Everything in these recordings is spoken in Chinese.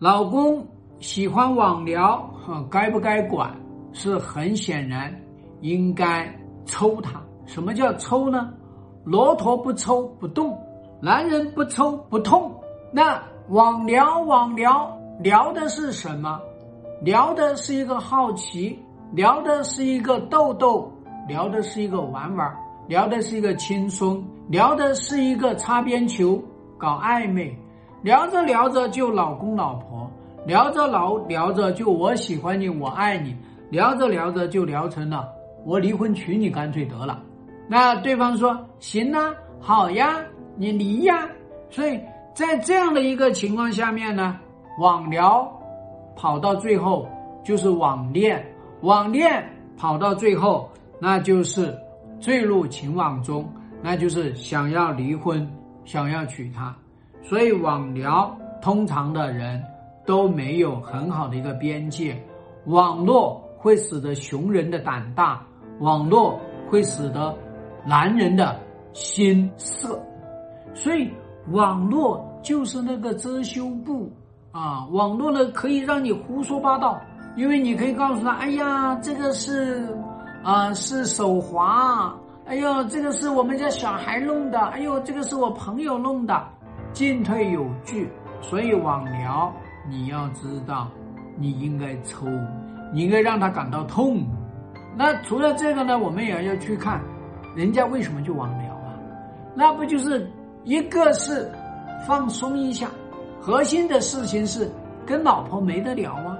老公喜欢网聊，该不该管？是很显然应该抽他。什么叫抽呢？骆驼不抽不动，男人不抽不痛。那网聊网聊聊的是什么？聊的是一个好奇，聊的是一个逗逗，聊的是一个玩玩，聊的是一个轻松，聊的是一个擦边球，搞暧昧，聊着聊着就老公老婆，聊着聊聊着就我喜欢你，我爱你，聊着聊着就聊成了我离婚娶你干脆得了。那对方说行啊，好呀，你离呀。所以在这样的一个情况下面呢，网聊。跑到最后就是网恋，网恋跑到最后那就是坠入情网中，那就是想要离婚，想要娶她。所以网聊通常的人都没有很好的一个边界，网络会使得熊人的胆大，网络会使得男人的心色，所以网络就是那个遮羞布。啊，网络呢可以让你胡说八道，因为你可以告诉他，哎呀，这个是，啊，是手滑，哎呦，这个是我们家小孩弄的，哎呦，这个是我朋友弄的，进退有据。所以网聊，你要知道，你应该抽，你应该让他感到痛。那除了这个呢，我们也要去看，人家为什么就网聊啊？那不就是一个是放松一下。核心的事情是跟老婆没得聊啊，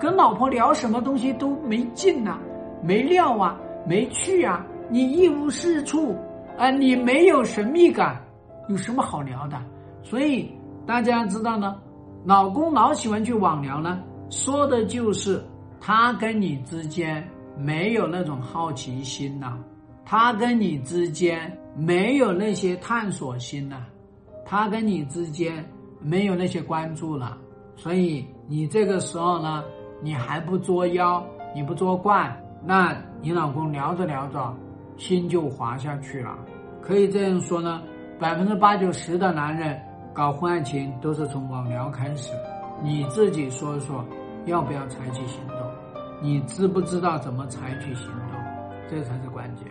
跟老婆聊什么东西都没劲呐，没料啊，没趣啊，你一无是处啊，你没有神秘感，有什么好聊的？所以大家知道呢，老公老喜欢去网聊呢，说的就是他跟你之间没有那种好奇心呐，他跟你之间没有那些探索心呐，他跟你之间。没有那些关注了，所以你这个时候呢，你还不作妖，你不作怪，那你老公聊着聊着，心就滑下去了。可以这样说呢，百分之八九十的男人搞婚外情都是从网聊开始。你自己说说，要不要采取行动？你知不知道怎么采取行动？这才是关键。